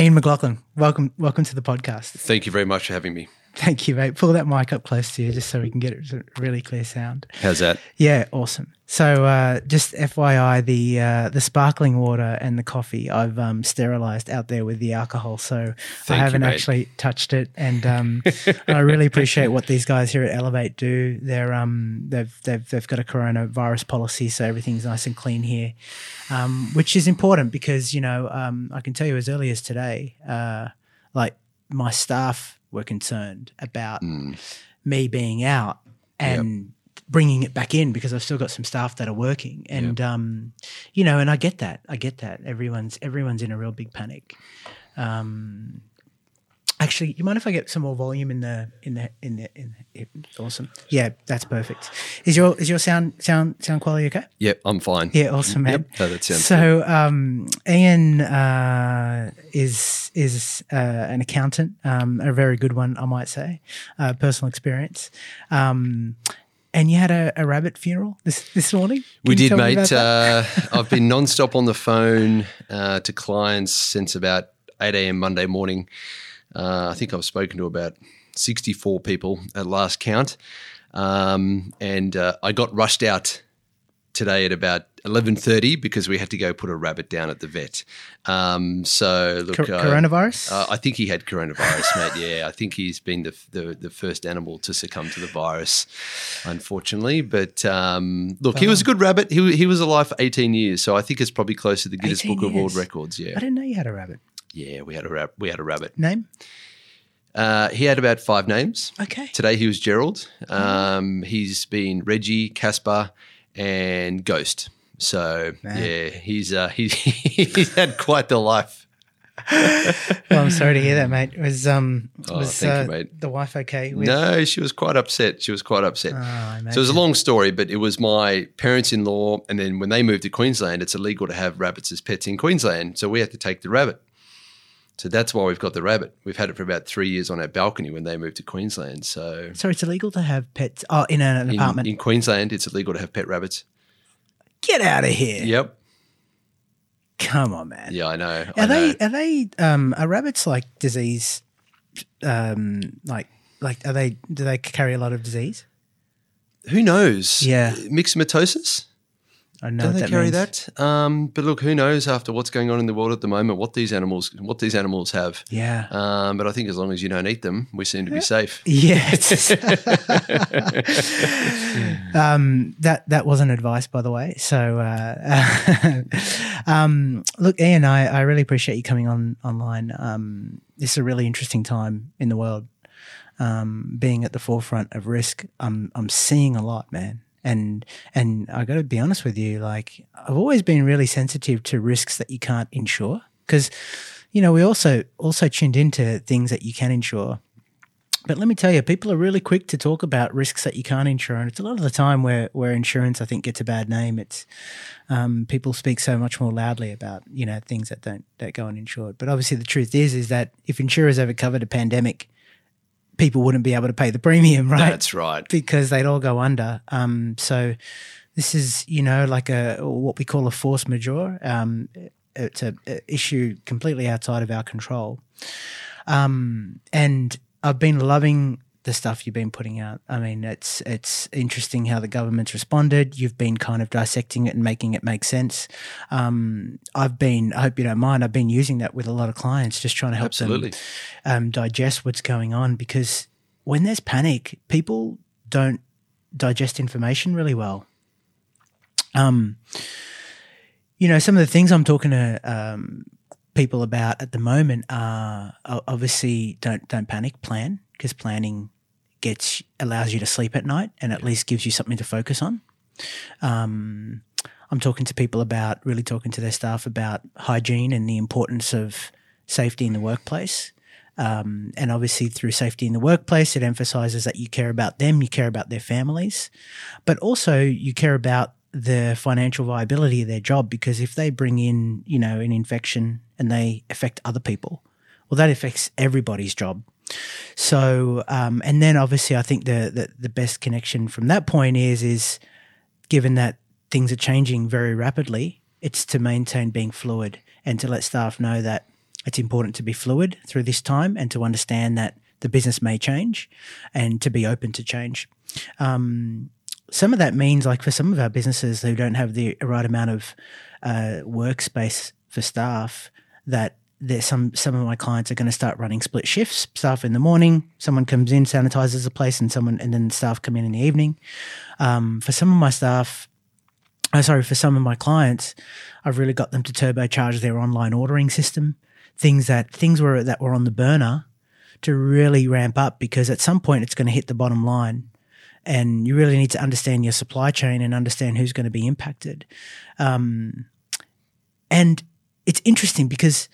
Ian McLaughlin, welcome, welcome to the podcast. Thank you very much for having me. Thank you, mate. Pull that mic up close to you just so we can get it a really clear sound. How's that? Yeah, awesome. So, uh, just FYI, the uh, the sparkling water and the coffee I've um, sterilized out there with the alcohol, so Thank I haven't you, actually touched it. And um, I really appreciate what these guys here at Elevate do. They're um, they've they've they've got a coronavirus policy, so everything's nice and clean here, um, which is important because you know um, I can tell you as early as today, uh, like my staff were concerned about Mm. me being out and bringing it back in because I've still got some staff that are working. And um you know and I get that. I get that. Everyone's everyone's in a real big panic. Um actually you mind if I get some more volume in the in the in the in the, it's awesome yeah that's perfect is your is your sound sound sound quality okay Yep, I'm fine. yeah, awesome, man. Yep. No, that sounds so. Um, Ian uh, is is uh, an accountant, um, a very good one, I might say, uh, personal experience. Um, and you had a, a rabbit funeral this this morning. We Can you did, tell me about mate. Uh, I've been non-stop on the phone uh, to clients since about 8 a.m. Monday morning. Uh, I think I've spoken to about 64 people at last count. Um, and uh, I got rushed out today at about 11.30 because we had to go put a rabbit down at the vet. Um, so, look... Cor- uh, coronavirus. Uh, I think he had coronavirus, mate. Yeah, I think he's been the, the the first animal to succumb to the virus, unfortunately. But um, look, he was a good rabbit. He, he was alive for 18 years, so I think it's probably close to the Guinness 18 Book of World Records. Records. I didn't know you had a rabbit yeah, we had a rab- we had a rabbit. name. Uh, he had about five names. Okay. Today he was Gerald. Um, he's been Reggie, Caspar, and Ghost. So Man. yeah, he's uh, he, he's had quite the life. Well, I'm sorry to hear that, mate. Was um Oh, was thank uh, you, mate. the wife okay? With, No, she was quite upset. She was quite upset. Oh, I So it was a imagine. long story, but it was my parents in law. And then when they moved to Queensland, it's illegal to have rabbits as pets in Queensland. So we had to take the rabbit. So that's why we've got the rabbit. We've had it for about three years on our balcony when they moved to Queensland. So So it's illegal to have pets. Oh, in an in, apartment. in Queensland, it's illegal to have pet rabbits. Get out of here! Yep. Come on, man. Yeah, I know. I Are know. they are they um are rabbits like disease um like like are they do they carry a lot of disease? Who knows? Yeah. Myxomatosis? I know Do what they that carry means. that? Um, but look, who knows after what's going on in the world at the moment, what these animals what these animals have. Yeah. Um, but I think as long as you don't eat them, we seem to be safe. Yeah. um, that that wasn't advice, by the way. So, uh, um, look, Ian, I, I really appreciate you coming on online. Um, this is a really interesting time in the world. Um, being at the forefront of risk, I'm I'm seeing a lot, man. And and I got to be honest with you, like I've always been really sensitive to risks that you can't insure because, you know, we also also tuned into things that you can insure. But let me tell you, people are really quick to talk about risks that you can't insure, and it's a lot of the time where where insurance, I think, gets a bad name. It's um, people speak so much more loudly about you know things that don't that go uninsured. But obviously, the truth is is that if insurers ever covered a pandemic, people wouldn't be able to pay the premium, right? That's right. because they'd all go under. Um, so this is, you know, like a what we call a force majeure. Um, it's a, a issue completely outside of our control. Um, and I've been loving the stuff you've been putting out. I mean, it's it's interesting how the government's responded. You've been kind of dissecting it and making it make sense. Um, I've been, I hope you don't mind, I've been using that with a lot of clients, just trying to help Absolutely. them um, digest what's going on because when there's panic, people don't digest information really well. Um, you know, some of the things I'm talking to um, people about at the moment are obviously don't don't panic, plan because planning gets allows you to sleep at night and at least gives you something to focus on. Um, I'm talking to people about really talking to their staff about hygiene and the importance of safety in the workplace. Um, and obviously, through safety in the workplace, it emphasizes that you care about them, you care about their families, but also you care about the financial viability of their job because if they bring in, you know, an infection and they affect other people, well, that affects everybody's job. So, um, and then obviously, I think the, the the best connection from that point is is given that things are changing very rapidly, it's to maintain being fluid and to let staff know that it's important to be fluid through this time and to understand that the business may change and to be open to change. Um, some of that means, like for some of our businesses who don't have the right amount of uh, workspace for staff, that there's some some of my clients are going to start running split shifts. Staff in the morning, someone comes in, sanitizes the place, and someone and then staff come in in the evening. Um, for some of my staff, oh, sorry, for some of my clients, I've really got them to turbocharge their online ordering system. Things that things were that were on the burner to really ramp up because at some point it's going to hit the bottom line, and you really need to understand your supply chain and understand who's going to be impacted. Um, and it's interesting because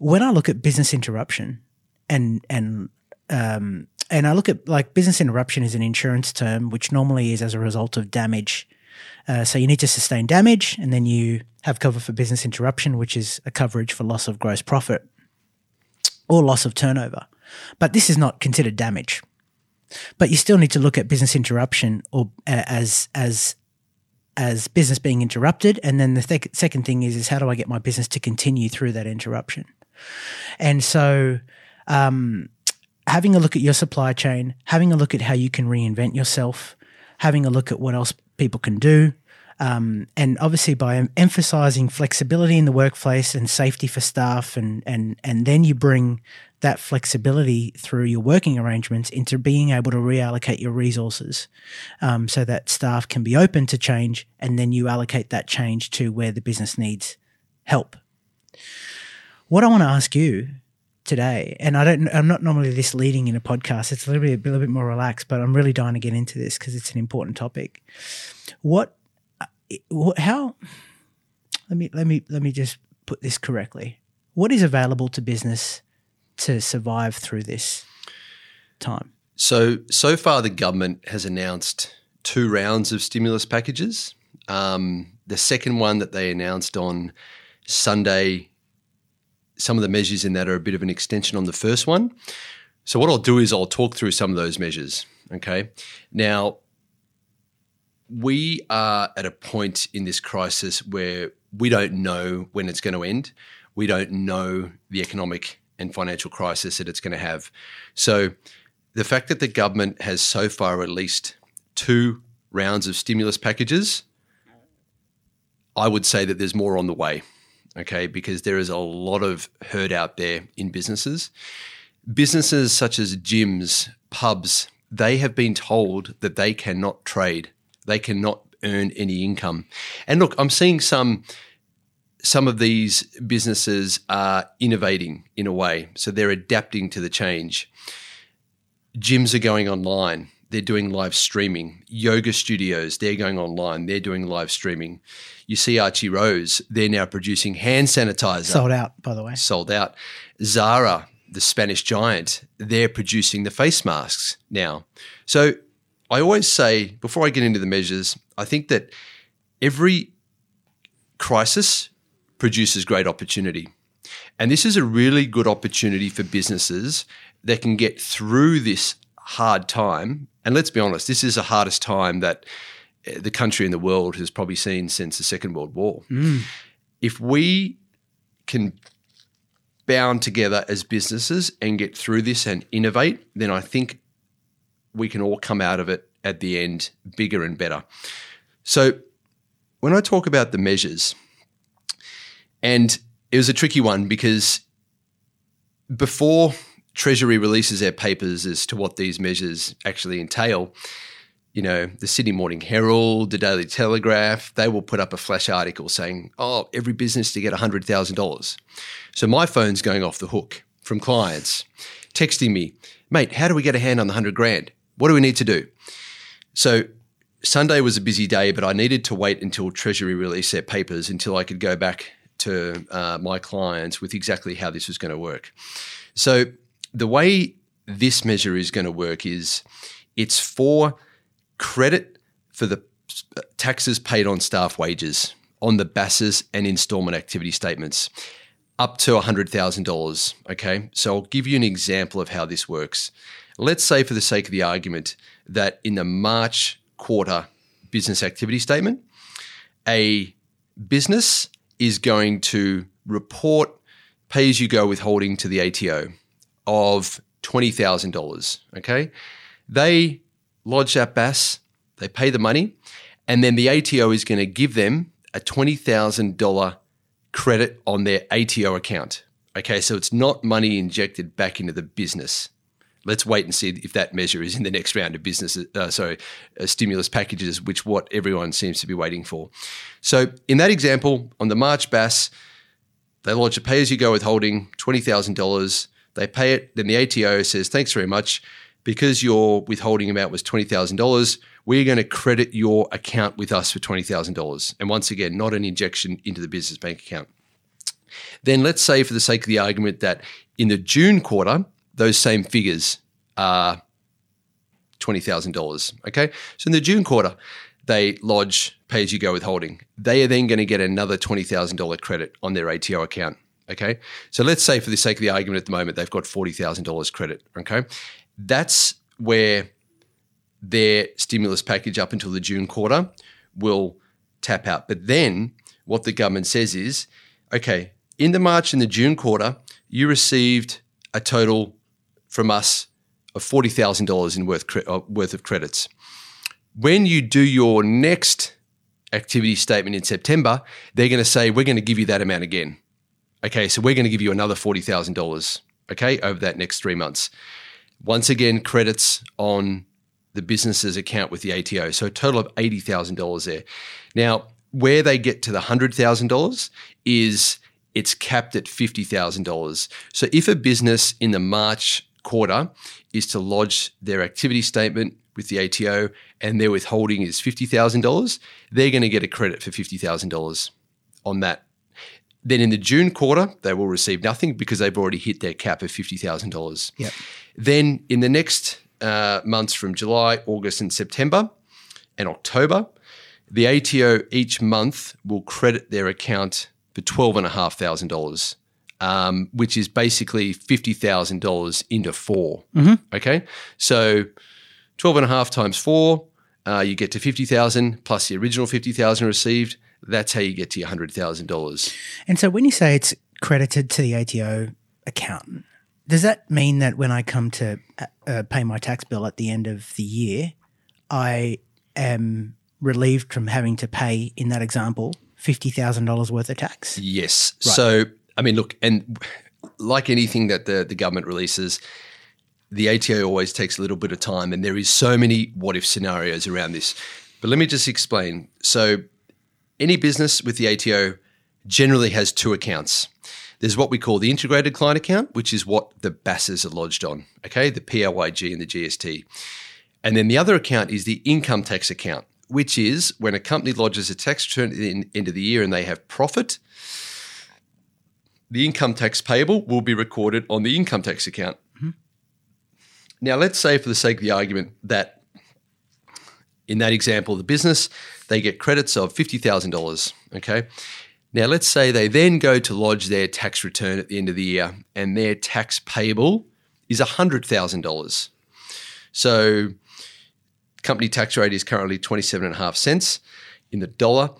when I look at business interruption and and um, and I look at like business interruption is an insurance term, which normally is as a result of damage. Uh, so you need to sustain damage, and then you have cover for business interruption, which is a coverage for loss of gross profit or loss of turnover. But this is not considered damage. But you still need to look at business interruption or uh, as as as business being interrupted, and then the th- second thing is is how do I get my business to continue through that interruption? And so, um, having a look at your supply chain, having a look at how you can reinvent yourself, having a look at what else people can do. Um, and obviously, by emphasizing flexibility in the workplace and safety for staff, and and and then you bring that flexibility through your working arrangements into being able to reallocate your resources, um, so that staff can be open to change, and then you allocate that change to where the business needs help. What I want to ask you today, and I don't, I'm not normally this leading in a podcast. It's a little bit, a little bit more relaxed, but I'm really dying to get into this because it's an important topic. What, how? Let me let me let me just put this correctly. What is available to business to survive through this time? So so far, the government has announced two rounds of stimulus packages. Um, the second one that they announced on Sunday some of the measures in that are a bit of an extension on the first one. So what I'll do is I'll talk through some of those measures. Okay. Now, we are at a point in this crisis where we don't know when it's going to end. We don't know the economic and financial crisis that it's going to have. So, the fact that the government has so far released two rounds of stimulus packages, I would say that there's more on the way okay, because there is a lot of hurt out there in businesses. Businesses such as gyms, pubs, they have been told that they cannot trade, they cannot earn any income. And look, I'm seeing some some of these businesses are innovating in a way, so they're adapting to the change. Gyms are going online they're doing live streaming. Yoga studios, they're going online, they're doing live streaming. You see Archie Rose, they're now producing hand sanitizer. Sold out, by the way. Sold out. Zara, the Spanish giant, they're producing the face masks now. So I always say, before I get into the measures, I think that every crisis produces great opportunity. And this is a really good opportunity for businesses that can get through this hard time and let's be honest, this is the hardest time that eh, the country in the world has probably seen since the Second World War. Mm. If we can bound together as businesses and get through this and innovate, then I think we can all come out of it at the end bigger and better. So, when I talk about the measures, and it was a tricky one because before Treasury releases their papers as to what these measures actually entail, you know, the Sydney Morning Herald, the Daily Telegraph, they will put up a flash article saying, oh, every business to get $100,000. So my phone's going off the hook from clients texting me, mate, how do we get a hand on the 100 grand? What do we need to do? So Sunday was a busy day, but I needed to wait until Treasury released their papers until I could go back to uh, my clients with exactly how this was going to work. So the way this measure is going to work is it's for credit for the uh, taxes paid on staff wages on the BASs and instalment activity statements up to $100,000. Okay, so I'll give you an example of how this works. Let's say, for the sake of the argument, that in the March quarter business activity statement, a business is going to report pay as you go withholding to the ATO of $20,000. Okay. They lodge that BAS, they pay the money, and then the ATO is going to give them a $20,000 credit on their ATO account. Okay. So it's not money injected back into the business. Let's wait and see if that measure is in the next round of business, uh, sorry, uh, stimulus packages, which what everyone seems to be waiting for. So in that example, on the March BAS, they lodge a pay as you go withholding, $20,000. They pay it. Then the ATO says, thanks very much. Because your withholding amount was $20,000, we're going to credit your account with us for $20,000. And once again, not an injection into the business bank account. Then let's say, for the sake of the argument, that in the June quarter, those same figures are $20,000. Okay. So in the June quarter, they lodge pay as you go withholding. They are then going to get another $20,000 credit on their ATO account. Okay. So let's say, for the sake of the argument at the moment, they've got $40,000 credit. Okay. That's where their stimulus package up until the June quarter will tap out. But then what the government says is okay, in the March and the June quarter, you received a total from us of $40,000 in worth, uh, worth of credits. When you do your next activity statement in September, they're going to say, we're going to give you that amount again. Okay, so we're going to give you another $40,000, okay, over that next three months. Once again, credits on the business's account with the ATO. So a total of $80,000 there. Now, where they get to the $100,000 is it's capped at $50,000. So if a business in the March quarter is to lodge their activity statement with the ATO and their withholding is $50,000, they're going to get a credit for $50,000 on that. Then in the June quarter, they will receive nothing because they've already hit their cap of $50,000. Yep. Then in the next uh, months from July, August, and September and October, the ATO each month will credit their account for $12,500 um, which is basically $50,000 into 4 mm-hmm. Okay. So 12 and a half times four, uh, you get to 50,000 plus the original 50,000 received. That's how you get to your $100,000. And so when you say it's credited to the ATO account, does that mean that when I come to uh, uh, pay my tax bill at the end of the year, I am relieved from having to pay, in that example, $50,000 worth of tax? Yes. Right. So I mean, look, and like anything that the, the government releases, the ATO always takes a little bit of time, and there is so many what if scenarios around this. But let me just explain. So, any business with the ATO generally has two accounts. There's what we call the integrated client account, which is what the BASs are lodged on, okay, the PAYG and the GST. And then the other account is the income tax account, which is when a company lodges a tax return at the end of the year and they have profit the income tax payable will be recorded on the income tax account. Mm-hmm. Now, let's say, for the sake of the argument, that in that example, the business they get credits of fifty thousand dollars. Okay. Now, let's say they then go to lodge their tax return at the end of the year, and their tax payable is hundred thousand dollars. So, company tax rate is currently twenty seven and a half cents in the dollar.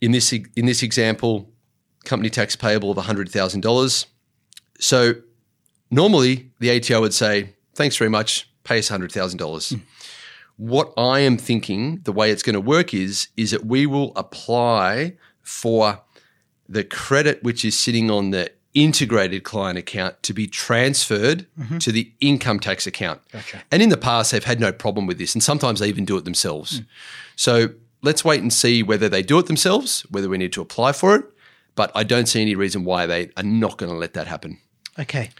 In this in this example, company tax payable of $100,000. So normally the ATO would say, thanks very much, pay us $100,000. Mm. What I am thinking, the way it's going to work is, is that we will apply for the credit which is sitting on the integrated client account to be transferred mm-hmm. to the income tax account. Gotcha. And in the past, they've had no problem with this, and sometimes they even do it themselves. Mm. So let's wait and see whether they do it themselves, whether we need to apply for it, but I don't see any reason why they are not going to let that happen. Okay,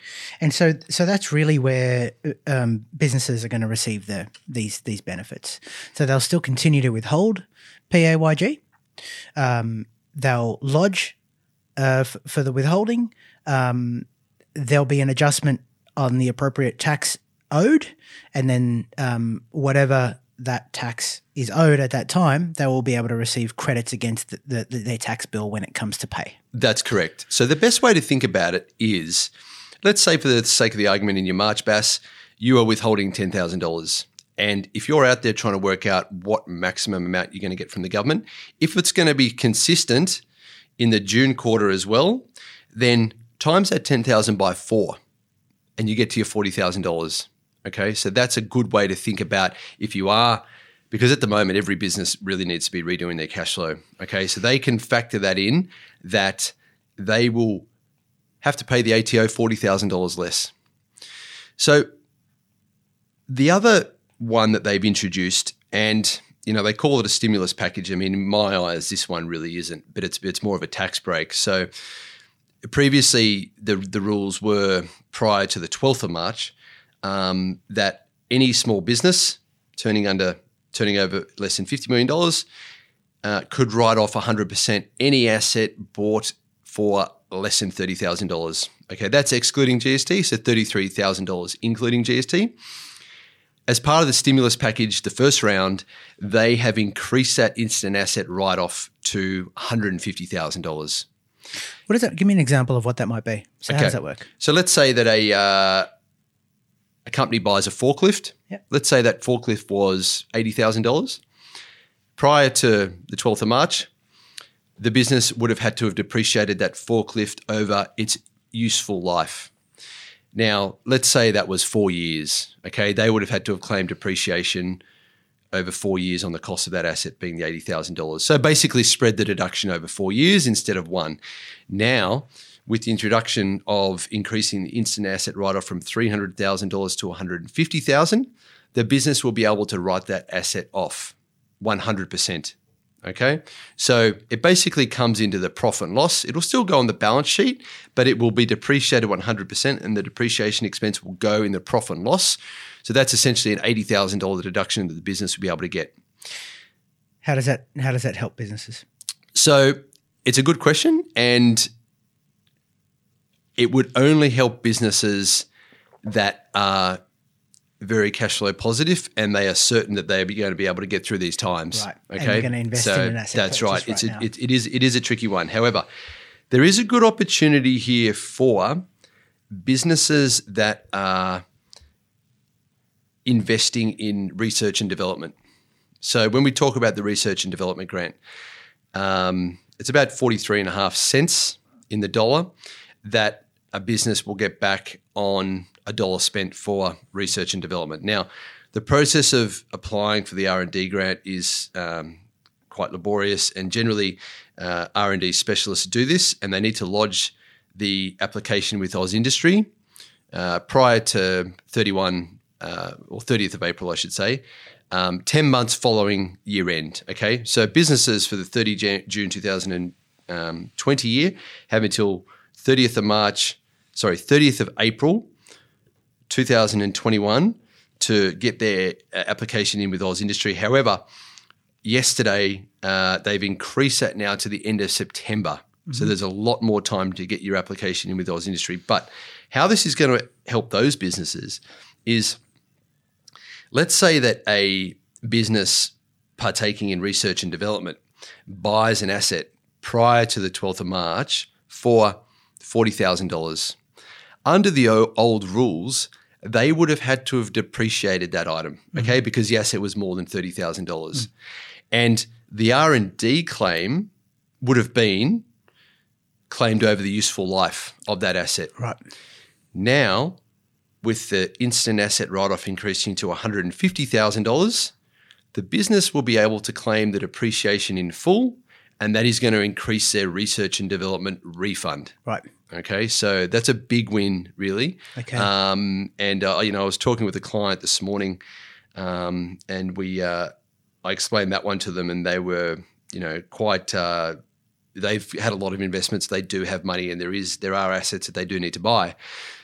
and so so that's really where um, businesses are going to receive the these these benefits. So they'll still continue to withhold PAYG. Um, they'll lodge uh, f- for the withholding. Um, there'll be an adjustment on the appropriate tax owed, and then um, whatever that tax is owed at that time, they will be able to receive credits against the, the, the, their tax bill when it comes to pay. That's correct. So the best way to think about it is, let's say for the sake of the argument in your March BAS, you are withholding ten thousand dollars. And if you're out there trying to work out what maximum amount you're going to get from the government, if it's going to be consistent in the June quarter as well, then times that 10,000 by four and you get to your $40,000. Okay. So that's a good way to think about if you are, because at the moment, every business really needs to be redoing their cash flow. Okay. So they can factor that in that they will have to pay the ATO $40,000 less. So the other one that they've introduced, and you know, they call it a stimulus package. I mean, in my eyes, this one really isn't, but it's it's more of a tax break. So previously, the the rules were prior to the twelfth of March um, that any small business turning under turning over less than fifty million dollars uh, could write off hundred percent any asset bought for less than thirty thousand dollars. Okay, that's excluding GST, so thirty three thousand dollars including GST as part of the stimulus package, the first round, they have increased that instant asset write off to $150,000. What is that? Give me an example of what that might be. So, how does that work? So let's say that a, uh, a company buys a forklift. Yep. Let's say that forklift was $80,000. Prior to the 12th of March, the business would have had to have depreciated that forklift over its useful life. Now, let's say that was four years. Okay, they would have had to have claimed depreciation over four years on the cost of that asset being the $80,000. So basically, spread the deduction over four years instead of one. Now, with the introduction of increasing the instant asset write off from $300,000 to $150,000, the business will be able to write that asset off 100%. Okay. So it basically comes into the profit and loss. It'll still go on the balance sheet, but it will be depreciated 100%, and the depreciation expense will go in the profit and loss. So that's essentially an $80,000 deduction that the business will be able to get. How does that how does that help businesses? So it's a good question, and it would only help businesses that are very cash flow positive and they are certain that they are going to be able to get through these times. Right. And Okay. they're gonna invest so in an asset That's right. It's right a, it, it is it is a tricky one. However, there is a good opportunity here for businesses that are investing in research and development. So when we talk about the research and development grant, um, it's about 43 and a half cents in the dollar that a business will get back on a dollar spent for research and development. Now, the process of applying for the R&D grant is um, quite laborious and generally uh, R&D specialists do this and they need to lodge the application with AusIndustry uh, prior to 31 uh, or 30th of April, I should say, um, 10 months following year end. Okay, so businesses for the 30 Jan- June 2020 year have until 30th of March, sorry, 30th of April 2021 to get their uh, application in with AusIndustry. However, yesterday uh, they've increased that now to the end of September. So there's a lot more time to get your application in with AusIndustry. But how this is going to help those businesses is let's say that a business partaking in research and development buys an asset prior to the 12th of March for $40,000. Under the old rules, they would have had to have depreciated that item, mm. okay, because yes, it was more than 30,000. dollars And the R&D claim would have been claimed over the useful life of that asset. Right. Now, with the instant asset write off increasing to $150,000, the business will be able to claim the depreciation in full, and that is going to increase their research and development refund. Right. Okay, so that's a big win, really. Okay. Um, and uh, you know, I was talking with a client this morning, um, and we uh, I explained that one to them, and they were you know quite. Uh, they've had a lot of investments. They do have money, and there is there are assets that they do need to buy.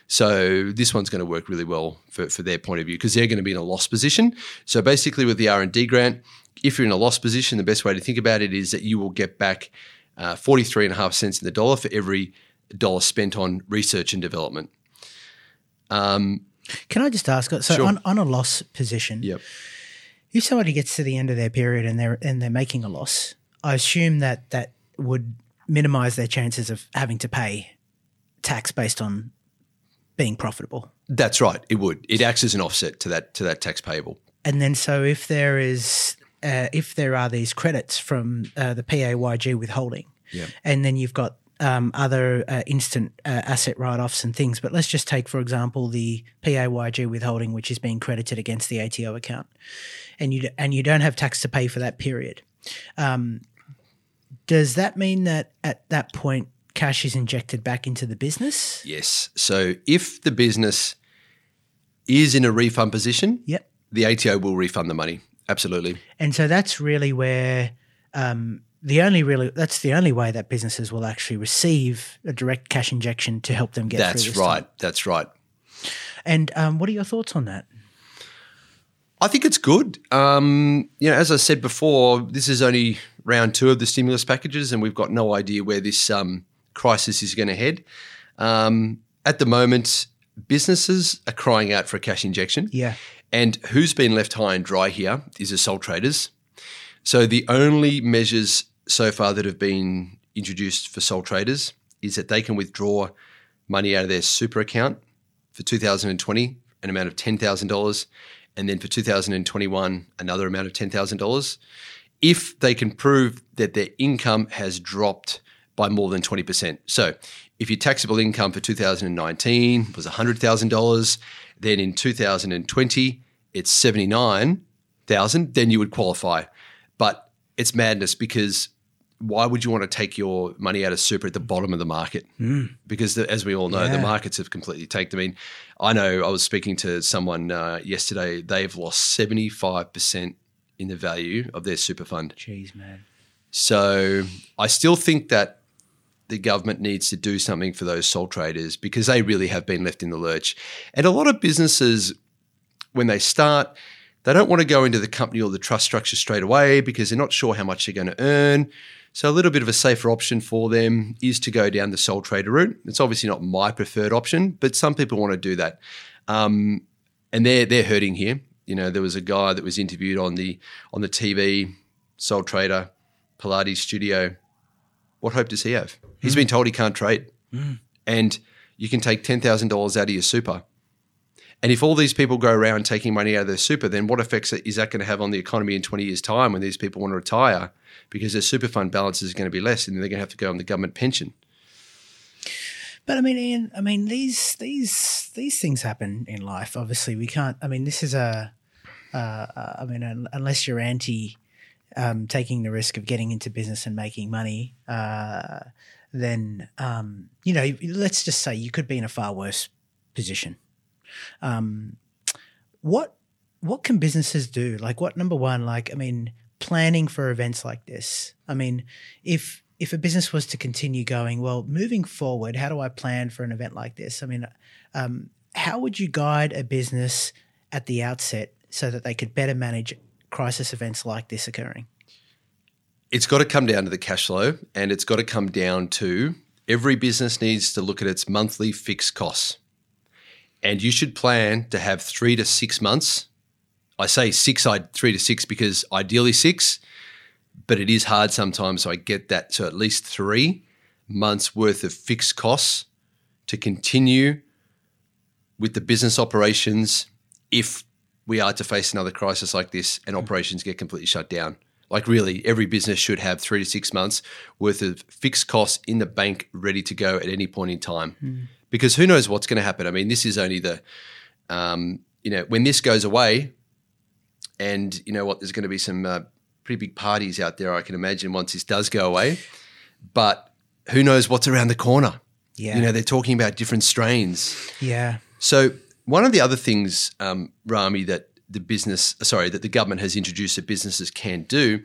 So this one's going to work really well for, for their point of view because they're going to be in a loss position. So basically, with the R and D grant, if you're in a loss position, the best way to think about it is that you will get back uh, 43 and a half cents in the dollar for every dollar spent on research and development. Can I just ask? So Sure. on, on a loss position, Yep. if somebody gets to the end of their period and they're and they're making a loss, I assume that that would minimize their chances of having to pay tax based on being profitable. That's right. It would. It acts as an offset to that to that tax payable. And then, so if there is, uh, if there are these credits from uh, the PAYG withholding, Yeah. and then you've got um, other uh, instant uh, asset write offs and things. But let's just take, for example, the PAYG withholding, which is being credited against the ATO account, and you and you don't have tax to pay for that period. Um, does that mean that at that point cash is injected back into the business? Yes. So if the business is in a refund position, Yep. the ATO will refund the money. Absolutely. And so that's really where um, the only really that's the only way that businesses will actually receive a direct cash injection to help them get That's through this right. time. That's right. And um, what are your thoughts on that? I think it's good. Um, you know, as I said before, this is only round two of the stimulus packages, and we've got no idea where this um, crisis is going to head. Um, at the moment, businesses are crying out for a cash injection. Yeah. And who's been left high and dry here is the sole traders. So the only measures so far that have been introduced for sole traders is that they can withdraw money out of their super account for 2020, an amount of $10,000, and then for 2021, another amount of $10,000, if they can prove that their income has dropped by more than 20%. So if your taxable income for 2019 was $100,000, then in 2020 it's 79,000, then you would qualify. But it's madness because why would you want to take your money out of super at the bottom of the market? Because the, as we all know, the markets have completely tanked. I mean, I know I was speaking to someone uh, yesterday. They've lost 75% in the value of their super fund. Jeez, man. So I still think that the government needs to do something for those sole traders because they really have been left in the lurch. And a lot of businesses, when they start, they don't want to go into the company or the trust structure straight away because they're not sure how much they're going to earn. So a little bit of a safer option for them is to go down the sole trader route. It's obviously not my preferred option, but some people want to do that. Um, and they're they're hurting here. You know, there was a guy that was interviewed on the on the TV, sole trader, Pilates studio. What hope does he have? He's been told he can't trade, and you can take ten thousand dollars out of your super. And if all these people go around taking money out of their super, then what effects is that going to have on the economy in 20 years' time when these people want to retire because their super fund balance is going to be less and they're going to have to go on the government pension? But I mean, Ian, I mean these these these things happen in life. Obviously, we can't. I mean, this is a. Uh, I mean, un- unless you're anti um, taking the risk of getting into business and making money, uh, then um, you know, let's just say you could be in a far worse position. Um, what what can businesses do? Like, what number one? Like, I mean, planning for events like this. I mean, if if a business was to continue going, well, moving forward, how do I plan for an event like this? I mean, um, how would you guide a business at the outset so that they could better manage crisis events like this occurring? It's got to come down to the cash flow and it's got to come down to every business needs to look at its monthly fixed costs. And you should plan to have three to six months. I say six, I three to six because ideally six, but it is hard sometimes. So I get that. So at least three months worth of fixed costs to continue with the business operations if we are to face another crisis like this and mm. operations get completely shut down. Like really, every business should have three to six months worth of fixed costs in the bank ready to go at any point in time. Mm. Because who knows what's going to happen? I mean, this is only the, um, you know, when this goes away, and you know what, there's going to be some uh, pretty big parties out there. I can imagine once this does go away, but who knows what's around the corner? Yeah. You know, they're talking about different strains. Yeah. So one of the other things, um, Rami, that the business, sorry, that the government has introduced that businesses can do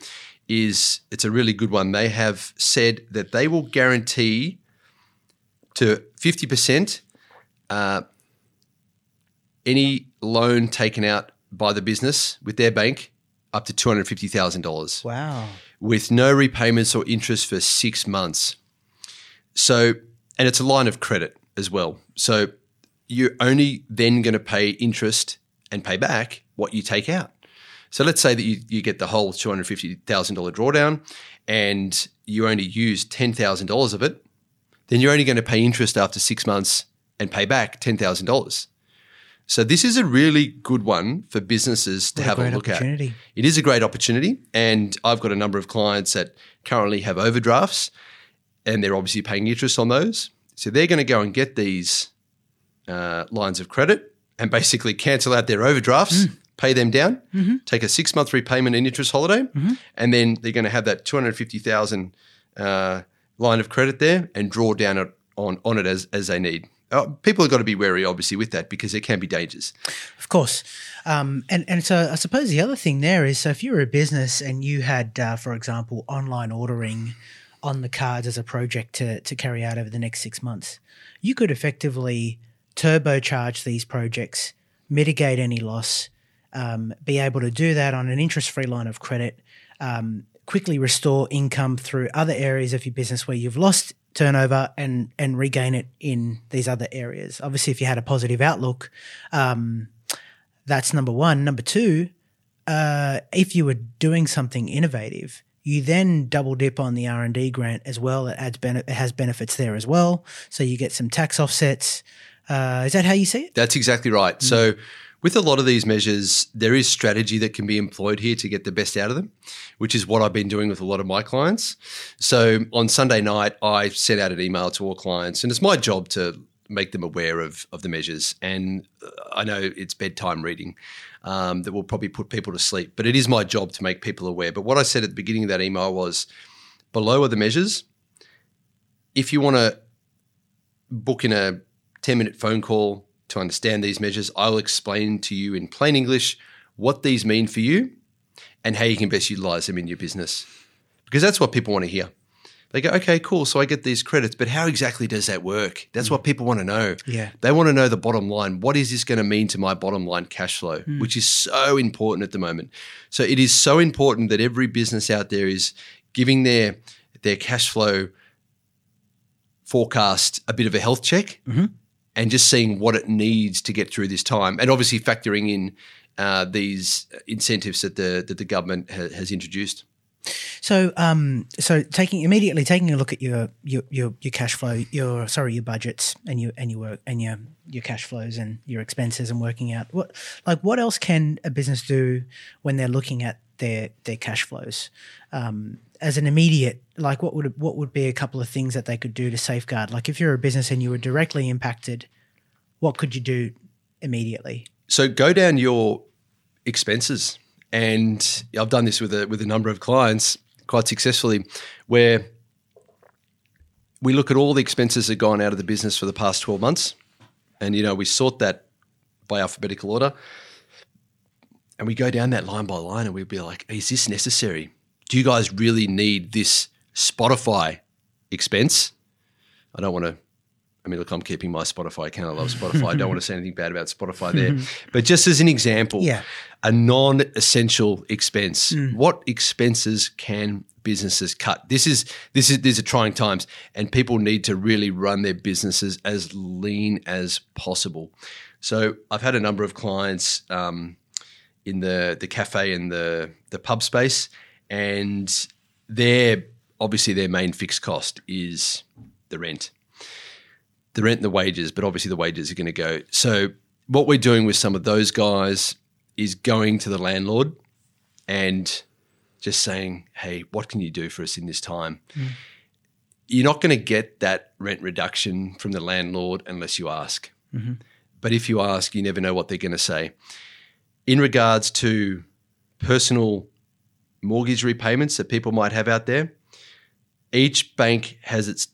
is it's a really good one. They have said that they will guarantee to 50% uh, any loan taken out by the business with their bank up to $250,000 Wow. with no repayments or interest for six months. So, and it's a line of credit as well. So, you're only then going to pay interest and pay back what you take out. So, let's say that you, you get the whole $250,000 drawdown and you only use $10,000 of it, then you're only going to pay interest after six months and pay back $10,000. So, this is a really good one for businesses to What have a, great look at. It is a great opportunity, and I've got a number of clients that currently have overdrafts, and they're obviously paying interest on those. So they're going to go and get these uh, lines of credit and basically cancel out their overdrafts, pay them down, take a six month repayment and interest holiday, and then they're going to have that two hundred fifty thousand uh, line of credit there and draw down it on on it as as they need. Uh, people have got to be wary, obviously, with that because there can be dangers. Of course. Um, and, and so I suppose the other thing there is so if you were a business and you had, uh, for example, online ordering on the cards as a project to, to carry out over the next six months, you could effectively turbocharge these projects, mitigate any loss, um, be able to do that on an interest free line of credit, um, quickly restore income through other areas of your business where you've lost turnover and and regain it in these other areas. Obviously, if you had a positive outlook, um, that's number one. Number two, uh, if you were doing something innovative, you then double dip on the R and D grant as well. It adds bene- it has benefits there as well, so you get some tax offsets. Uh, is that how you see it? That's exactly right. So, with a lot of these measures, there is strategy that can be employed here to get the best out of them, which is what I've been doing with a lot of my clients. So, on Sunday night, I sent out an email to all clients, and it's my job to make them aware of, of the measures. And uh, I know it's bedtime reading um, that will probably put people to sleep, but it is my job to make people aware. But what I said at the beginning of that email was below are the measures. If you want to book in a 10 minute phone call to understand these measures, I'll explain to you in plain English what these mean for you and how you can best utilize them in your business. Because that's what people want to hear. They go, okay, cool. So I get these credits, but how exactly does that work? That's what mm. people want to know. Yeah. They want to know the bottom line. What is this going to mean to my bottom line cash flow, mm. which is so important at the moment. So it is so important that every business out there is giving their their cash flow forecast a bit of a health check mm-hmm. And just seeing what it needs to get through this time, and obviously factoring in uh, these incentives that the that the government ha- has introduced. So, um, so taking immediately taking a look at your your your, your cash flow, your sorry, your budgets and your and your work and your your cash flows and your expenses and working out what like what else can a business do when they're looking at their their cash flows. Um, as an immediate like what would what would be a couple of things that they could do to safeguard? Like if you're a business and you were directly impacted, what could you do immediately? So go down your expenses, and I've done this with a with a number of clients quite successfully, where we look at all the expenses that have gone out of the business for the past twelve months, and you know we sort that by alphabetical order, and we go down that line by line, and we'd be like, "Is this necessary? Do you guys really need this Spotify expense?" I don't want to I mean, look, I'm keeping my Spotify account. I love Spotify. I don't want to say anything bad about Spotify there. But just as an example, Yeah. a non essential expense. What expenses can businesses cut? This is this is these are trying times and people need to really run their businesses as lean as possible. So I've had a number of clients um, in the the cafe and the the pub space, and their obviously their main fixed cost is the rent the rent and the wages, but obviously the wages are going to go. So what we're doing with some of those guys is going to the landlord and just saying, "Hey, what can you do for us in this time?" Mm-hmm. You're not going to get that rent reduction from the landlord unless you ask. Mm-hmm. But if you ask, you never know what they're going to say. In regards to personal mortgage repayments that people might have out there, each bank has its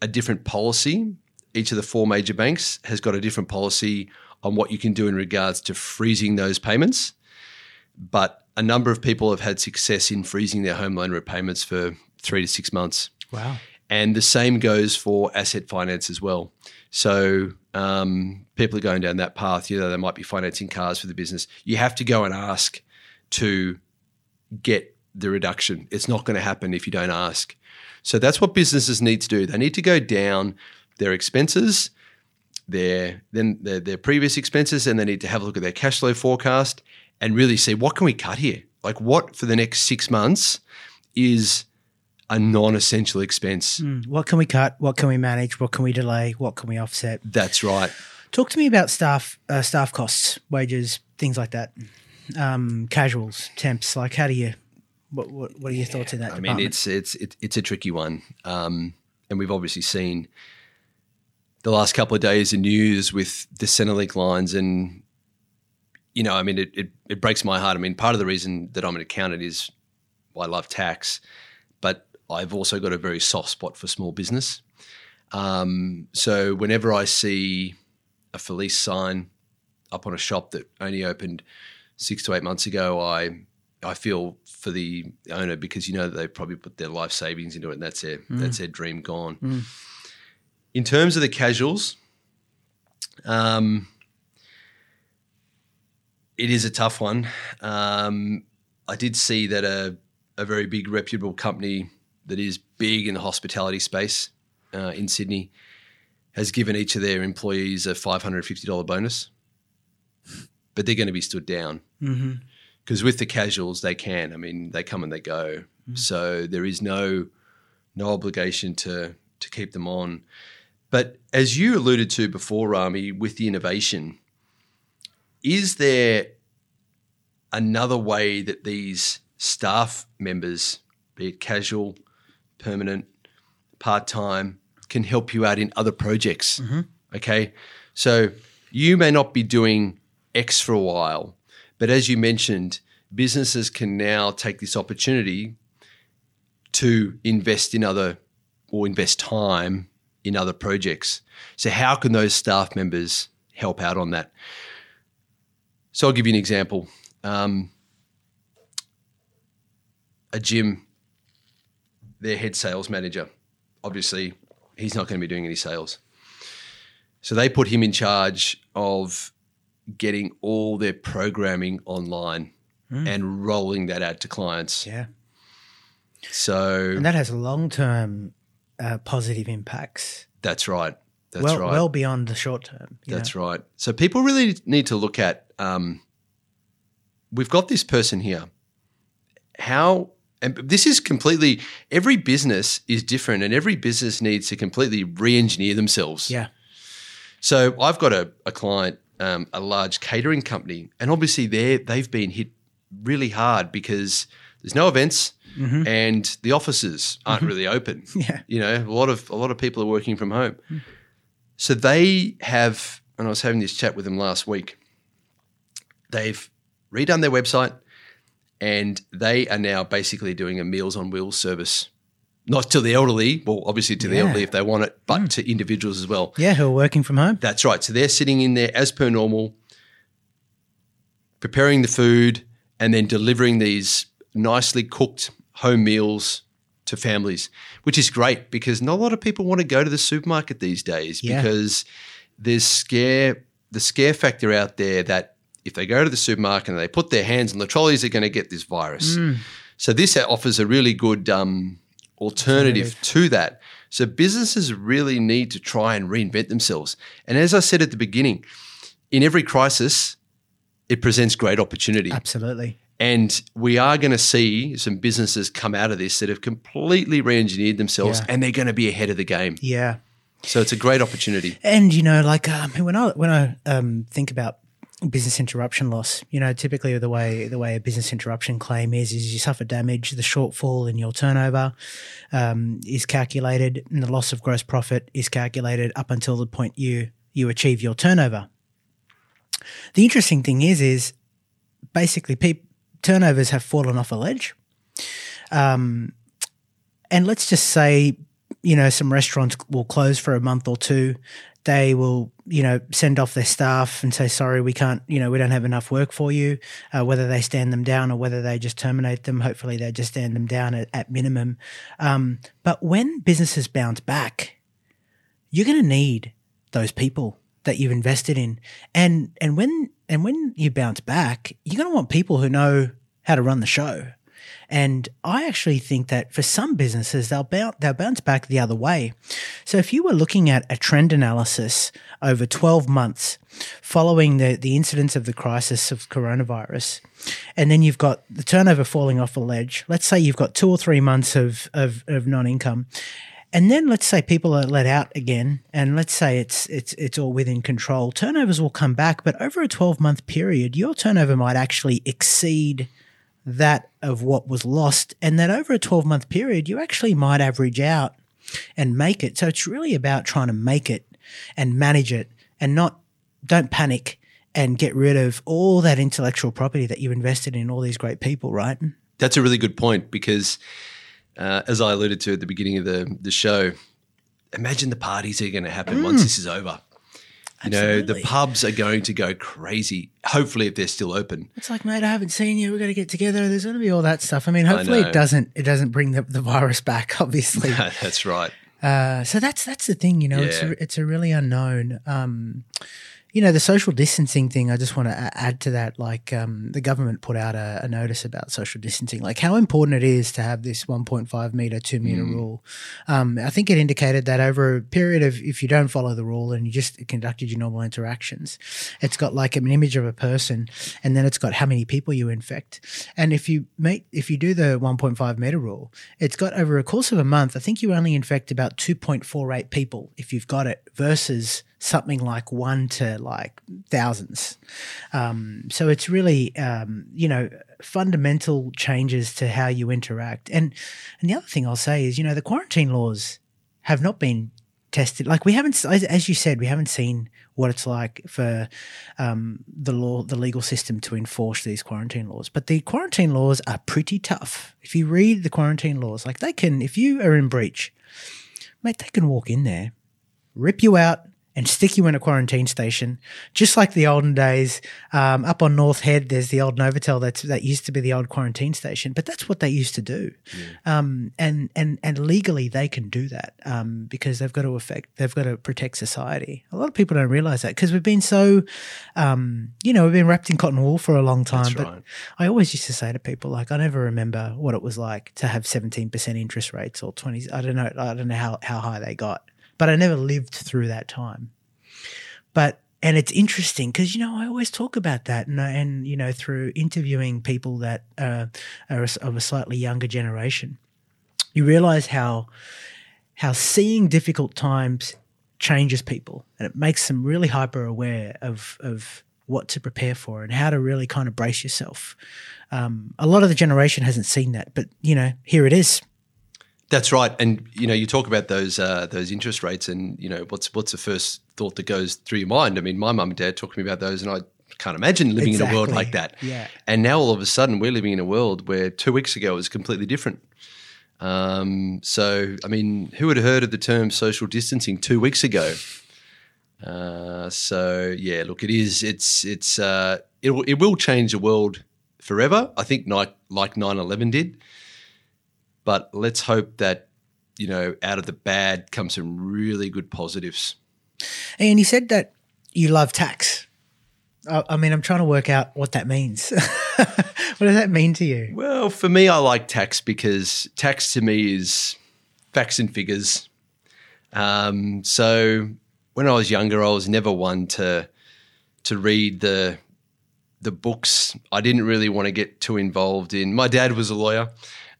a different policy. Each of the four major banks has got a different policy on what you can do in regards to freezing those payments. But a number of people have had success in freezing their home loan repayments for three to six months. Wow. And the same goes for asset finance as well. So um, people are going down that path. You know, they might be financing cars for the business. You have to go and ask to get the reduction. It's not going to happen if you don't ask. So that's what businesses need to do. They need to go down their expenses, their then their, their previous expenses, and they need to have a look at their cash flow forecast and really see what can we cut here. Like what for the next six months is a non-essential expense. Mm, What can we cut? What can we manage? What can we delay? What can we offset? That's right. Talk to me about staff, uh, staff costs, wages, things like that. Um, casuals, temps. Like, how do you? What What, what are your thoughts in that? I department? mean, it's it's it, it's a tricky one. Um, and we've obviously seen the last couple of days in news with the Centrelink lines and you know, I mean, it, it, it breaks my heart. I mean, part of the reason that I'm an accountant is I love tax, but I've also got a very soft spot for small business. Um, so whenever I see a Felice sign up on a shop that only opened six to eight months ago, I I feel for the owner because you know that they've probably put their life savings into it, and that's their mm. that's their dream gone. Mm. In terms of the casuals, um, it is a tough one. Um, I did see that a a very big reputable company that is big in the hospitality space uh, in Sydney has given each of their employees a $550 bonus, but they're going to be stood down. Mm-hmm because with the casuals they can. I mean, they come and they go, mm. so there is no no obligation to to keep them on. But as you alluded to before, Rami, with the innovation, is there another way that these staff members, be it casual, permanent, part time, can help you out in other projects? Mm-hmm. Okay, so you may not be doing X for a while but as you mentioned, businesses can now take this opportunity to invest in other or invest time in other projects. So, how can those staff members help out on that? So, I'll give you an example. Um, a gym, their head sales manager, obviously, he's not going to be doing any sales. So, they put him in charge of getting all their programming online mm. and rolling that out to clients. Yeah. So and that has long term uh, positive impacts. That's right. That's well, right. Well beyond the short term. That's know? right. So people really need to look at. Um, we've got this person here. How and this is completely every business is different, and every business needs to completely re-engineer themselves. Yeah. So I've got a, a client um, a large catering company, and obviously they they've been hit really hard because there's no events mm-hmm. and the offices aren't mm-hmm. really open. Yeah, you know, a lot of a lot of people are working from home, mm. so they have. And I was having this chat with them last week. They've redone their website, and they are now basically doing a Meals on Wheels service not to the elderly, well, obviously to the yeah. elderly if they want it, but mm. to individuals as well. Yeah, who are working from home. That's right. So they're sitting in there as per normal, preparing the food, and then delivering these nicely cooked home meals to families, which is great because not a lot of people want to go to the supermarket these days yeah. because there's scare the scare factor out there that if they go to the supermarket and they put their hands on the trolleys, they're going to get this virus. Mm. So this offers a really good um, alternative, to that. So businesses really need to try and reinvent themselves. And as I said at the beginning, in every crisis, it presents great opportunity. Absolutely. And we are going to see some businesses come out of this that have completely re-engineered themselves, yeah. and they're going to be ahead of the game. Yeah. So it's a great opportunity. And you know, like um, when I when I um, think about business interruption loss. You know, typically the way the way a business interruption claim is is you suffer damage, the shortfall in your turnover um, is calculated, and the loss of gross profit is calculated up until the point you you achieve your turnover. The interesting thing is, is basically pe- turnovers have fallen off a ledge, um, and let's just say you know some restaurants will close for a month or two they will, you know, send off their staff and say, sorry, we can't, you know, we don't have enough work for you, uh, whether they stand them down or whether they just terminate them. Hopefully they just stand them down at, at minimum. Um, but when businesses bounce back, you're going to need those people that you've invested in. And, and when, and when you bounce back, you're going to want people who know how to run the show. And I actually think that for some businesses, they'll bounce, they'll bounce back the other way. So if you were looking at a trend analysis over 12 months following the, the incidence of the crisis of coronavirus, and then you've got the turnover falling off a ledge, let's say you've got two or three months of, of, of non income. And then let's say people are let out again, and let's say it's it's it's all within control. Turnovers will come back, but over a twelve month period, your turnover might actually exceed that of what was lost, and that over a 12 month period, you actually might average out and make it. So it's really about trying to make it and manage it and not, don't panic and get rid of all that intellectual property that you invested in all these great people, right? That's a really good point because, uh, as I alluded to at the beginning of the, the show, imagine the parties that are going to happen once this is over. You know, the pubs are going to go crazy. Hopefully, if they're still open. It's like, mate, I haven't seen you. We're going to get together. There's going to be all that stuff. I mean, hopefully know. it doesn't. It doesn't bring the, the virus back. Obviously, That's right. uh, so that's that's the thing. You know, it's a, it's a really unknown. Um, you know, the social distancing thing. I just want to add to that. Like, um, the government put out a, a notice about social distancing, like how important it is to have this 1.5 meter, two meter rule. Um, I think it indicated that over a period of, if you don't follow the rule and you just conducted your normal interactions, it's got like an image of a person, and then it's got how many people you infect. And if you make, if you do the 1.5 meter rule, it's got over a course of a month. I think you only infect about 2.48 people if you've got it, versus something like one to like thousands. Um, so it's really, um, you know, fundamental changes to how you interact. And and the other thing I'll say is, you know, the quarantine laws have not been tested. Like we haven't, as, you said, we haven't seen what it's like for um, the law, the legal system to enforce these quarantine laws. But the quarantine laws are pretty tough. If you read the quarantine laws, like they can, if you are in breach, mate, they can walk in there, rip you out, and stick you in a quarantine station, just like the olden days. Um, up on North Head, there's the old Novotel that's that used to be the old quarantine station, but that's what they used to do. Um, and and and legally, they can do that um, because they've got to affect, they've got to protect society. A lot of people don't realize that because we've been so, um, you know, we've been wrapped in cotton wool for a long time. That's but right. I always used to say to people, like, I never remember what it was like to have 17% interest rates or 20s. I don't know. I don't know how, how high they got, but I never lived through that time. But, and it's interesting because, you know, I always talk about that. And, and you know, through interviewing people that uh, are of a slightly younger generation, you realize how, how seeing difficult times changes people and it makes them really hyper aware of of what to prepare for and how to really kind of brace yourself. Um, a lot of the generation hasn't seen that, but you know, here it is. That's right, and you know, you talk about those uh, those interest rates, and you know, what's what's the first thought that goes through your mind? I mean, my mum and dad talked to me about those, and I can't imagine living in a world like that. Yeah. And now all of a sudden, we're living in a world where two weeks ago it was completely different. Um, so, I mean, who had heard of the term social distancing two weeks ago? Uh, so, yeah, look, it is. It's it's uh, it will, it will change the world forever. I think like like nine eleven did. But let's hope that you know out of the bad comes some really good positives. And you said that you love tax. I, I mean, I'm trying to work out what that means. what does that mean to you? Well, for me, I like tax because tax to me is facts and figures. Um, so when I was younger, I was never one to to read the the books. I didn't really want to get too involved in. My dad was a lawyer,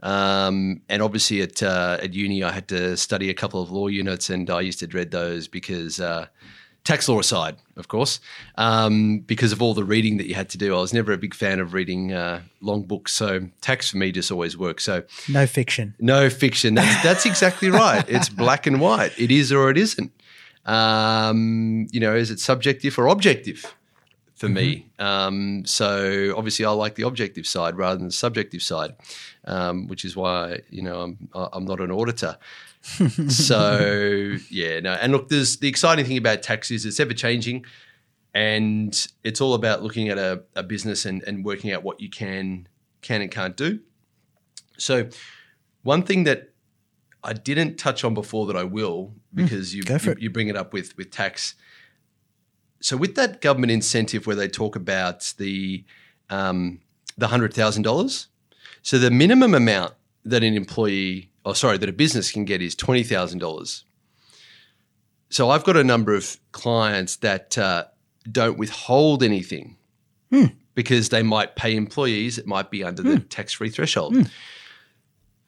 um, and obviously at uh, at uni, I had to study a couple of law units, and I used to dread those because. Uh, Tax law aside, of course, um, because of all the reading that you had to do, I was never a big fan of reading uh, long books. So tax for me just always works. So No fiction. no fiction. That's that's exactly right. It's black and white. It is or it isn't. Um, you know, is it subjective or objective for me? Um, so obviously, I like the objective side rather than the subjective side, um, which is why you know I'm I'm not an auditor. so yeah, no. And look, there's the exciting thing about tax is it's ever changing, and it's all about looking at a, a business and, and working out what you can can and can't do. So one thing that I didn't touch on before that I will because you, you you bring it up with with tax. So with that government incentive where they talk about the um, the hundred thousand dollars, so the minimum amount that an employee, or sorry, that a business can get is twenty thousand dollars. So I've got a number of clients that uh, don't withhold anything because they might pay employees. It might be under the tax free threshold.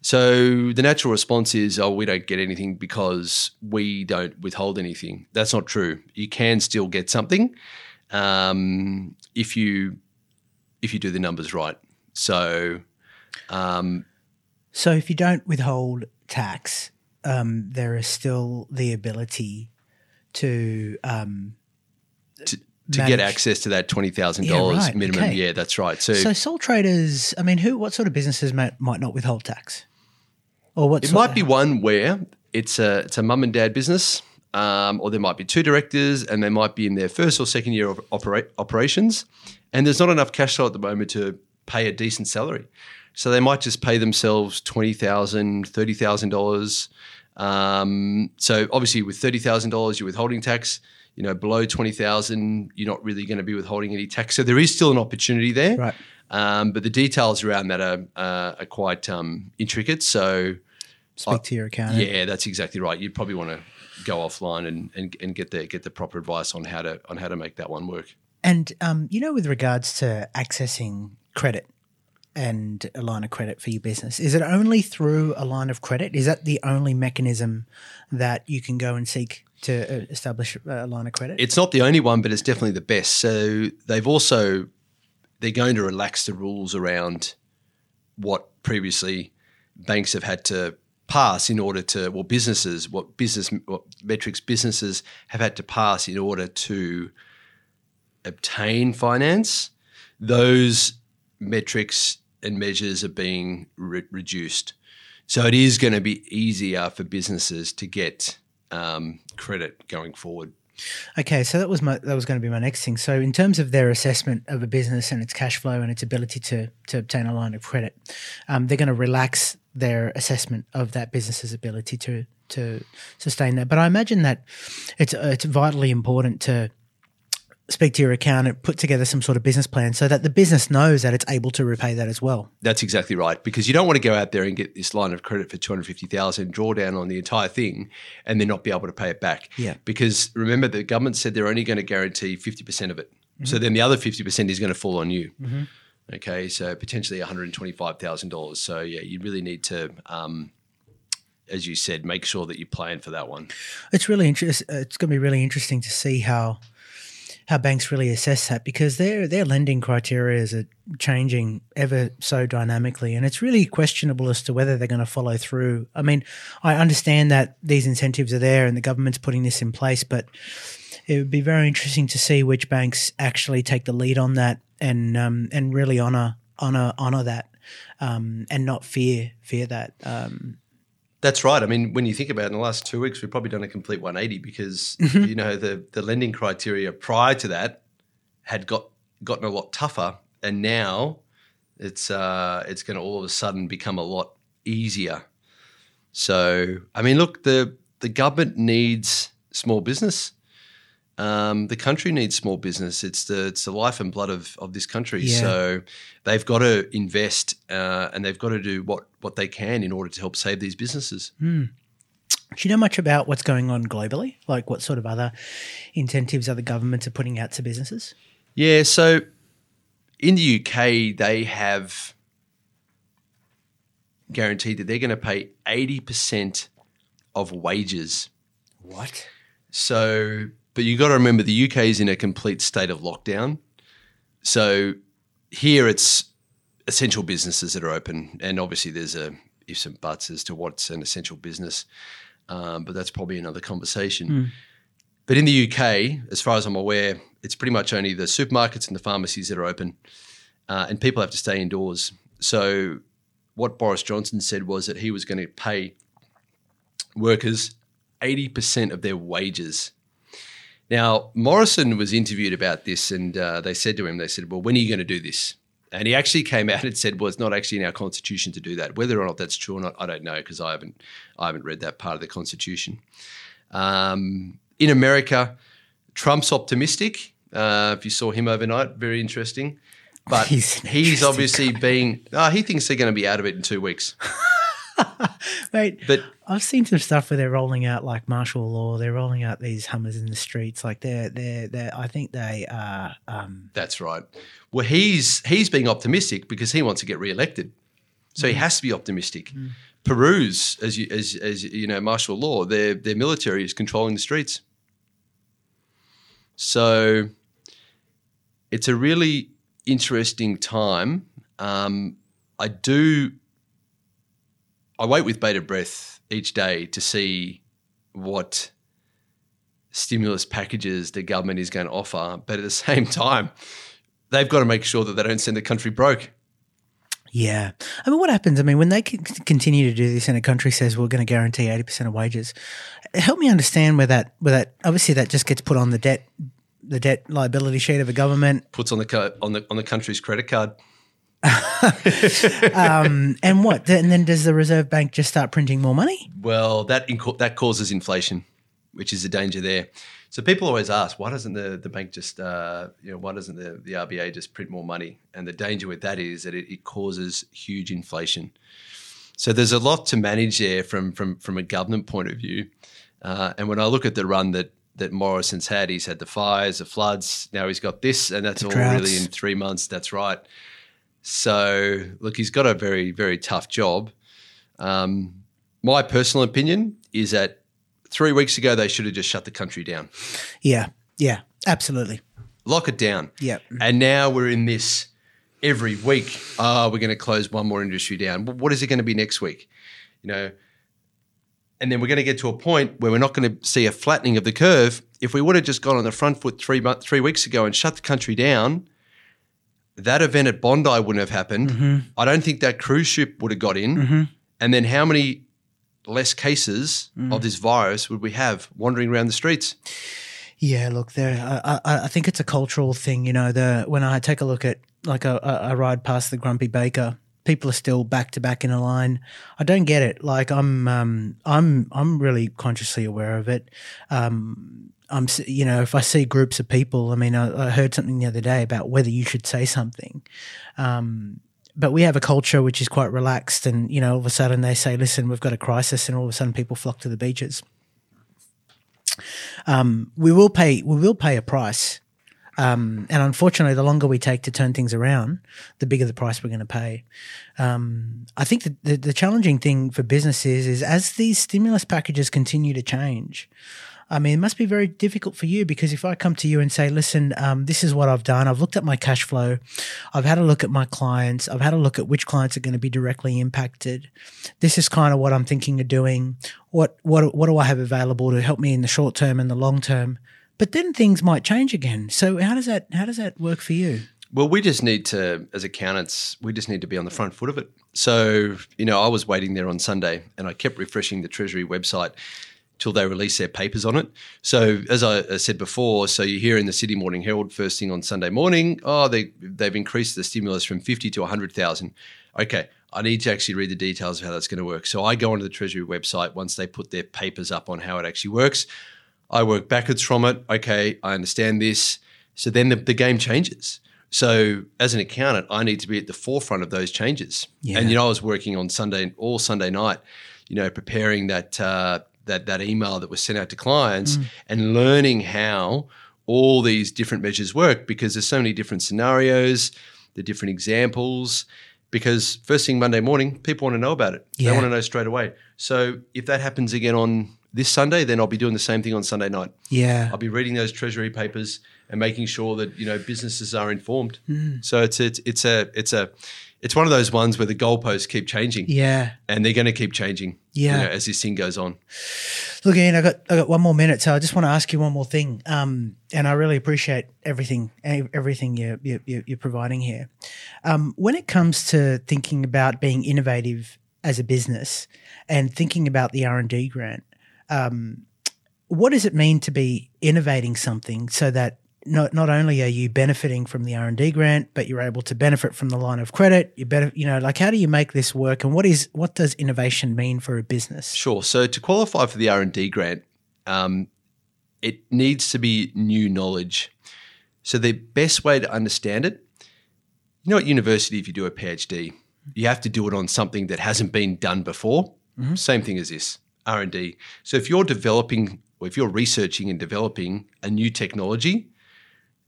So the natural response is, oh, we don't get anything because we don't withhold anything. That's not true. You can still get something um, if you if you do the numbers right. So um, So if you don't withhold tax, um, there is still the ability to um, to, to get access to that twenty thousand Yeah, dollars right, minimum. okay. Yeah, that's right. So, So sole traders, I mean, who? What sort of businesses might, might not withhold tax? Or what? it might be one where it's a it's a mum and dad business, um, or there might be two directors, and they might be in their first or second year of opera- operations, and there's not enough cash flow at the moment to pay a decent salary. So they might just pay themselves twenty thousand, thirty thousand dollars. Um, so obviously, with thirty thousand dollars, you're withholding tax. You know, below twenty thousand, you're not really going to be withholding any tax. So there is still an opportunity there. Right. Um, but the details around that are, uh, are quite um, intricate. So speak to your accountant. yeah, that's exactly right. You'd probably want to go offline and, and, and get the get the proper advice on how to on how to make that one work. And um, you know, with regards to accessing credit and a line of credit for your business, is it only through a line of credit? Is that the only mechanism that you can go and seek to uh, establish a line of credit? It's not the only one, but it's definitely the best. So they've also they're going to relax the rules around what previously banks have had to pass in order to well businesses what business what metrics businesses have had to pass in order to obtain finance those metrics and measures are being re- reduced so it is going to be easier for businesses to get um, credit going forward Okay, so that was my that was going to be my next thing. So in terms of their assessment of a business and its cash flow and its ability to to obtain a line of credit, um, they're going to relax their assessment of that business's ability to to sustain that. But I imagine that it's it's vitally important to speak to your accountant, put together some sort of business plan so that the business knows that it's able to repay that as well. That's exactly right. Because you don't want to go out there and get this line of credit for two hundred fifty thousand, draw down on the entire thing, and then not be able to pay it back. Yeah. Because remember, the government said they're only going to guarantee fifty percent of it. Mm-hmm. So then the other fifty percent is going to fall on you. Mm-hmm. Okay, so potentially one hundred twenty-five thousand dollars. So yeah, you really need to, um, as you said, make sure that you plan for that one. It's really interesting. Uh, it's going to be really interesting to see how how banks really assess that because their their lending criteria are changing ever so dynamically, and it's really questionable as to whether they're going to follow through. I mean, I understand that these incentives are there and the government's putting this in place, but it would be very interesting to see which banks actually take the lead on that and um, and really honor honor honor that um, and not fear fear that. Um, That's right. I mean, when you think about it, in the last two weeks, we've probably done a complete 180 because you know the the lending criteria prior to that had got gotten a lot tougher, and now it's uh, it's going to all of a sudden become a lot easier. So, I mean, look, the the government needs small business. Um, the country needs small business. It's the it's the life and blood of, of this country. Yeah. So they've got to invest uh, and they've got to do what what they can in order to help save these businesses. Do you know much about what's going on globally? Like what sort of other incentives other governments are putting out to businesses? Yeah. So in the UK, they have guaranteed that they're going to pay eighty percent of wages What? So, but you got to remember the UK is in a complete state of lockdown. So here it's essential businesses that are open, and obviously there's a ifs and buts as to what's an essential business, um, but that's probably another conversation. But in the UK, as far as I'm aware, it's pretty much only the supermarkets and the pharmacies that are open, uh, and people have to stay indoors. So what Boris Johnson said was that he was going to pay workers 80% of their wages. Now, Morrison was interviewed about this, and uh, they said to him, they said, Well, when are you going to do this? And he actually came out and said, "Well, it's not actually in our constitution to do that. Whether or not that's true or not, I don't know because I haven't, I haven't read that part of the constitution." Um, in America, Trump's optimistic. Uh, if you saw him overnight, very interesting. But He's he's, obviously being. Uh, he thinks they're going to be out of it in two weeks. Mate, But I've seen some stuff where they're rolling out like martial law. They're rolling out these Hummers in the streets. Like they're they're they're. I think they are. Um, That's right. Well, he's he's being optimistic because he wants to get re-elected, so he has to be optimistic. Peru's, as you as as you know, martial law, their their military is controlling the streets. So it's a really interesting time. Um, I do. I wait with bated breath each day to see what stimulus packages the government is going to offer, but at the same time, they've got to make sure that they don't send the country broke. Yeah. I mean, what happens? I mean, when they continue to do this and a country says we're going to guarantee 80% of wages, help me understand where that, where that, obviously that just gets put on the debt, the debt liability sheet of a government. Puts on the co- on the on the country's credit card. Um, and what? And then does the Reserve Bank just start printing more money? Well, that inco- that causes inflation, which is a danger there. So people always ask, why doesn't the, the bank just, uh, you know, why doesn't the, the RBA just print more money? And the danger with that is that it, it causes huge inflation. So there's a lot to manage there from from from a government point of view. Uh, and when I look at the run that that Morrison's had, he's had the fires, the floods. Now he's got this, and that's all really in three months. That's right. So look, he's got a very very tough job. Um, my personal opinion is that three weeks ago they should have just shut the country down, Yeah. Yeah. Absolutely. lock it down. Yeah. And now we're in this every week. Oh, we're going to close one more industry down. What is it going to be next week? You know, and then we're going to get to a point where we're not going to see a flattening of the curve. If we would have just gone on the front foot three month, three weeks ago and shut the country down, that event at Bondi wouldn't have happened. I don't think that cruise ship would have got in. And then how many less cases of this virus would we have wandering around the streets? Yeah, look, there. I, I, I think it's a cultural thing. You know, the when I take a look at like a, a, a ride past the Grumpy Baker, people are still back to back in a line. I don't get it. Like I'm, um, I'm, I'm really consciously aware of it. Um, I'm, you know, if I see groups of people, I mean, I, I heard something the other day about whether you should say something. Um, but we have a culture which is quite relaxed, and you know, all of a sudden they say, "Listen, we've got a crisis," and all of a sudden people flock to the beaches um, we will pay we will pay a price. Um, and unfortunately, the longer we take to turn things around, the bigger the price we're going to pay. Um, I think that the, the challenging thing for businesses is as these stimulus packages continue to change. I mean, it must be very difficult for you because if I come to you and say, listen, um, this is what I've done, I've looked at my cash flow, I've had a look at my clients, I've had a look at which clients are going to be directly impacted. This is kind of what I'm thinking of doing. What what what do I have available to help me in the short term and the long term? But then things might change again. So how does that how does that work for you? Well, we just need to, as accountants, we just need to be on the front foot of it. So, you know, I was waiting there on Sunday and I kept refreshing the Treasury website till they release their papers on it. So, as I said before, so you hear in the Sydney Morning Herald first thing on Sunday morning, oh, they, they've increased the stimulus from 50 to 100,000. Okay, I need to actually read the details of how that's going to work. So, I go onto the Treasury website once they put their papers up on how it actually works. I work backwards from it. Okay, I understand this. So then the, the game changes. So as an accountant, I need to be at the forefront of those changes. Yeah. And you know, I was working on Sunday all Sunday night, you know, preparing that uh, that that email that was sent out to clients mm. and learning how all these different measures work because there's so many different scenarios, the different examples. Because first thing Monday morning, people want to know about it. Yeah. They want to know straight away. So if that happens again on this Sunday, then I'll be doing the same thing on Sunday night. Yeah. I'll be reading those treasury papers and making sure that you know businesses are informed. Mm. So it's it's it's a it's a it's one of those ones where the goalposts keep changing, Yeah. and they're going to keep changing. you Yeah. know, as this thing goes on. Look, Ian, I got I got one more minute, so I just want to ask you one more thing. Um, and I really appreciate everything everything you're you're, you're providing here. Um, when it comes to thinking about being innovative as a business and thinking about the R and D grant, um, what does it mean to be innovating something so that not not only are you benefiting from the R and D grant, but you're able to benefit from the line of credit. You better, you know, like how do you make this work, and what is what does innovation mean for a business? Sure. So to qualify for the R and D grant, um, it needs to be new knowledge. So the best way to understand it, you know, at university, if you do a PhD, you have to do it on something that hasn't been done before. Same thing as this R and D. So if you're developing or if you're researching and developing a new technology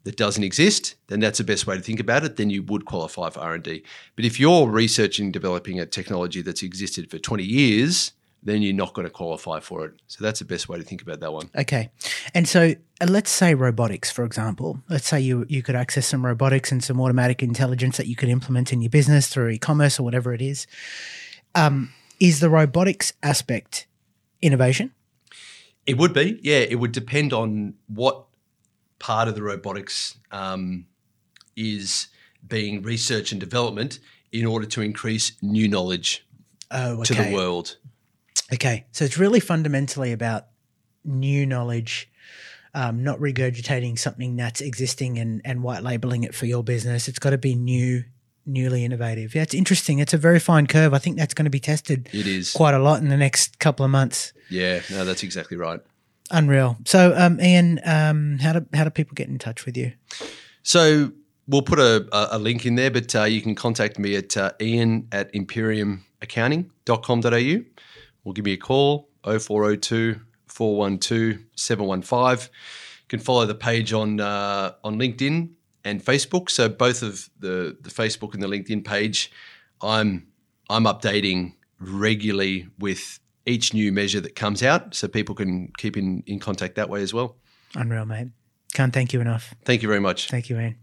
that doesn't exist, then that's the best way to think about it. Then you would qualify for R and D. But if you're researching, developing a technology that's existed for 20 years, then you're not going to qualify for it. So that's the best way to think about that one. Okay. And so uh, let's say robotics, for example. Let's say you, you could access some robotics and some automatic intelligence that you could implement in your business through e commerce or whatever it is. Um, is the robotics aspect innovation? It would be, yeah. It would depend on what part of the robotics um, is being research and development in order to increase new knowledge Oh, okay. to the world. Okay, so it's really fundamentally about new knowledge, um, not regurgitating something that's existing and and white labeling it for your business. It's got to be new, newly innovative. Yeah, it's interesting. It's a very fine curve. I think that's going to be tested It is. quite a lot in the next couple of months. Yeah, no, that's exactly right. Unreal. So, um, Ian, um, how do how do people get in touch with you? So we'll put a, a, link in there, but uh, you can contact me at uh, ian at imperiumaccounting.com.au or give me a call 0402 412 715. You can follow the page on uh, on LinkedIn and Facebook. So both of the, the Facebook and the LinkedIn page, I'm I'm updating regularly with each new measure that comes out, so people can keep in, in contact that way as well. Unreal, mate. Can't thank you enough. Thank you very much. Thank you, Ian.